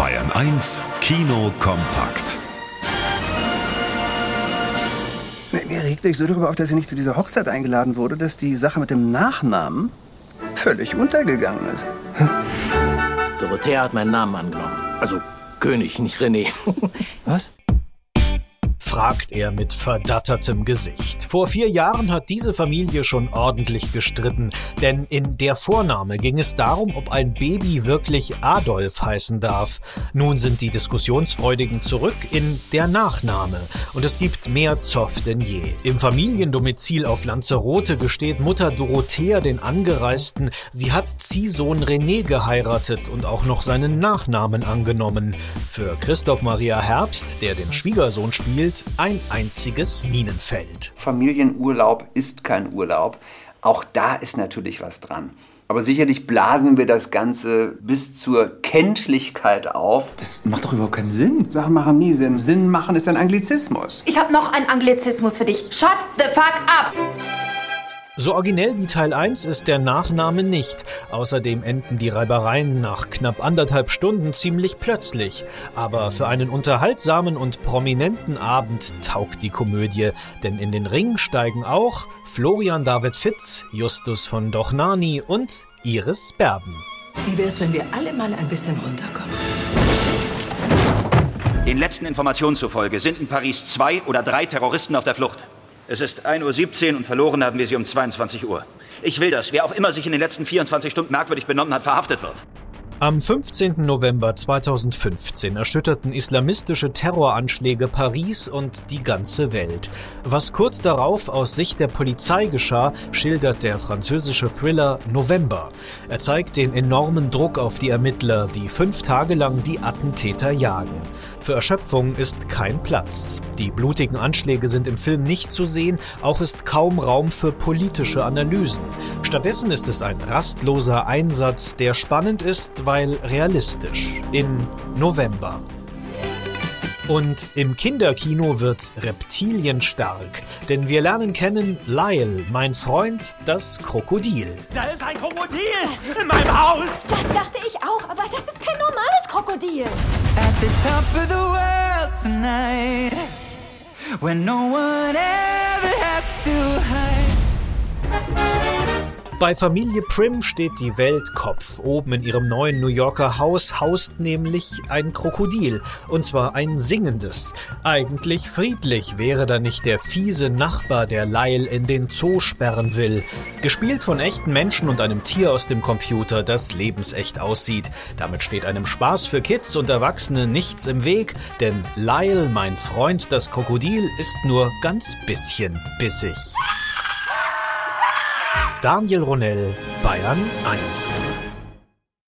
Bayern 1 Kino kompakt. Ihr regt euch so darüber auf, dass ihr nicht zu dieser Hochzeit eingeladen wurde, dass die Sache mit dem Nachnamen völlig untergegangen ist. Dorothea hat meinen Namen angenommen. Also König, nicht René. Was? Fragt er mit verdattertem Gesicht. Vor vier Jahren hat diese Familie schon ordentlich gestritten, denn in der Vorname ging es darum, ob ein Baby wirklich Adolf heißen darf. Nun sind die Diskussionsfreudigen zurück in der Nachname und es gibt mehr Zoff denn je. Im Familiendomizil auf Lanzarote gesteht Mutter Dorothea den Angereisten, sie hat Ziehsohn René geheiratet und auch noch seinen Nachnamen angenommen. Für Christoph Maria Herbst, der den Schwiegersohn spielt, ein einziges Minenfeld. Familienurlaub ist kein Urlaub. Auch da ist natürlich was dran. Aber sicherlich blasen wir das Ganze bis zur Kenntlichkeit auf. Das macht doch überhaupt keinen Sinn. Sachen machen nie Sinn. Sinn machen ist ein Anglizismus. Ich habe noch einen Anglizismus für dich. Shut the fuck up! So originell wie Teil 1 ist der Nachname nicht. Außerdem enden die Reibereien nach knapp anderthalb Stunden ziemlich plötzlich. Aber für einen unterhaltsamen und prominenten Abend taugt die Komödie, denn in den Ring steigen auch Florian David Fitz, Justus von Dochnani und Iris Berben. Wie wär's, wenn wir alle mal ein bisschen runterkommen? Den letzten Informationen zufolge sind in Paris zwei oder drei Terroristen auf der Flucht. Es ist 1.17 Uhr und verloren haben wir sie um 22 Uhr. Ich will das. Wer auch immer sich in den letzten 24 Stunden merkwürdig benommen hat, verhaftet wird. Am 15. November 2015 erschütterten islamistische Terroranschläge Paris und die ganze Welt. Was kurz darauf aus Sicht der Polizei geschah, schildert der französische Thriller November. Er zeigt den enormen Druck auf die Ermittler, die fünf Tage lang die Attentäter jagen. Für Erschöpfung ist kein Platz. Die blutigen Anschläge sind im Film nicht zu sehen, auch ist kaum Raum für politische Analysen. Stattdessen ist es ein rastloser Einsatz, der spannend ist, weil realistisch. In November. Und im Kinderkino wird's reptilienstark, denn wir lernen kennen Lyle, mein Freund, das Krokodil. Da ist ein Krokodil in meinem Haus! Das dachte ich auch, aber das ist kein normales Krokodil. At the top of the world tonight, when no one ever has to hide. Bei Familie Prim steht die Welt Kopf. Oben in ihrem neuen New Yorker Haus haust nämlich ein Krokodil. Und zwar ein singendes. Eigentlich friedlich wäre da nicht der fiese Nachbar, der Lyle in den Zoo sperren will. Gespielt von echten Menschen und einem Tier aus dem Computer, das lebensecht aussieht. Damit steht einem Spaß für Kids und Erwachsene nichts im Weg, denn Lyle, mein Freund, das Krokodil, ist nur ganz bisschen bissig. Daniel Ronell, Bayern 1.